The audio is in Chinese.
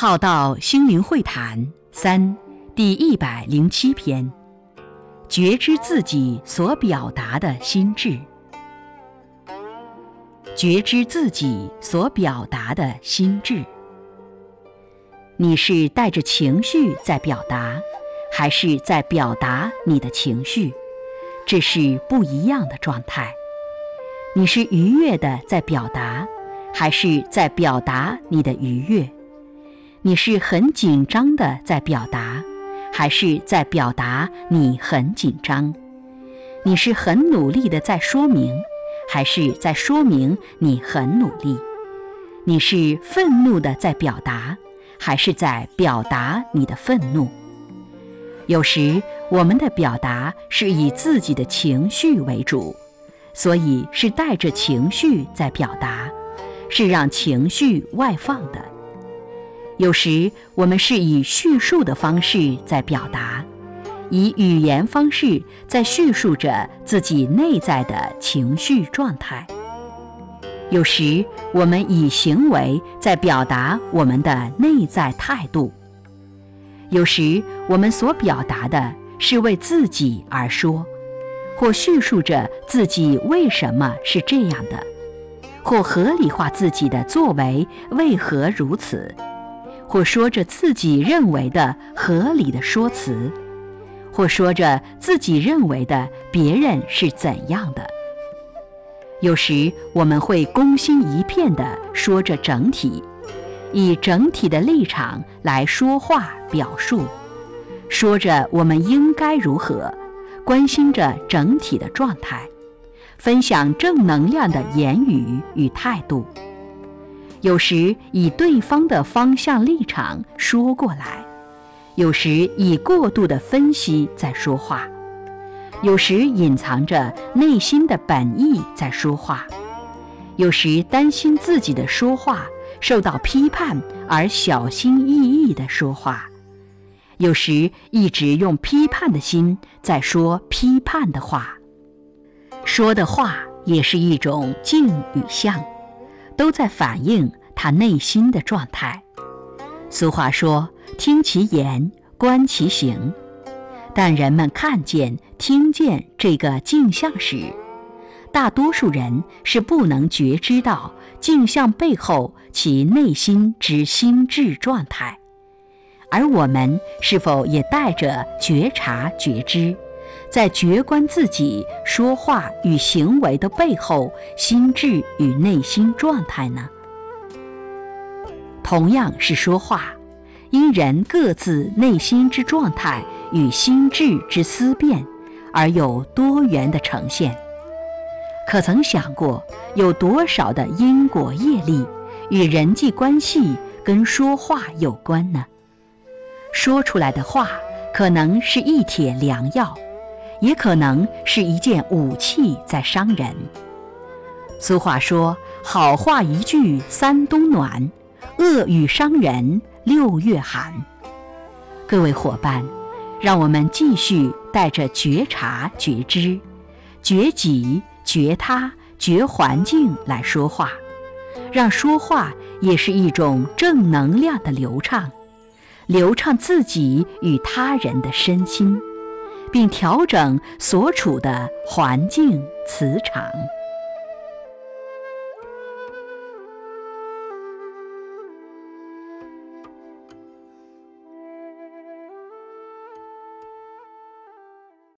浩道心灵会谈三第一百零七篇：觉知自己所表达的心智。觉知自己所表达的心智。你是带着情绪在表达，还是在表达你的情绪？这是不一样的状态。你是愉悦的在表达，还是在表达你的愉悦？你是很紧张的在表达，还是在表达你很紧张？你是很努力的在说明，还是在说明你很努力？你是愤怒的在表达，还是在表达你的愤怒？有时我们的表达是以自己的情绪为主，所以是带着情绪在表达，是让情绪外放的。有时我们是以叙述的方式在表达，以语言方式在叙述着自己内在的情绪状态。有时我们以行为在表达我们的内在态度。有时我们所表达的是为自己而说，或叙述着自己为什么是这样的，或合理化自己的作为为何如此。或说着自己认为的合理的说辞，或说着自己认为的别人是怎样的。有时我们会攻心一片地说着整体，以整体的立场来说话表述，说着我们应该如何，关心着整体的状态，分享正能量的言语与态度。有时以对方的方向立场说过来，有时以过度的分析在说话，有时隐藏着内心的本意在说话，有时担心自己的说话受到批判而小心翼翼地说话，有时一直用批判的心在说批判的话。说的话也是一种静与相。都在反映他内心的状态。俗话说：“听其言，观其行。”但人们看见、听见这个镜像时，大多数人是不能觉知到镜像背后其内心之心智状态。而我们是否也带着觉察、觉知？在觉观自己说话与行为的背后，心智与内心状态呢？同样是说话，因人各自内心之状态与心智之思辨，而有多元的呈现。可曾想过，有多少的因果业力与人际关系跟说话有关呢？说出来的话，可能是一帖良药。也可能是一件武器在伤人。俗话说：“好话一句三冬暖，恶语伤人六月寒。”各位伙伴，让我们继续带着觉察、觉知、觉己、觉他、觉环境来说话，让说话也是一种正能量的流畅，流畅自己与他人的身心。并调整所处的环境磁场。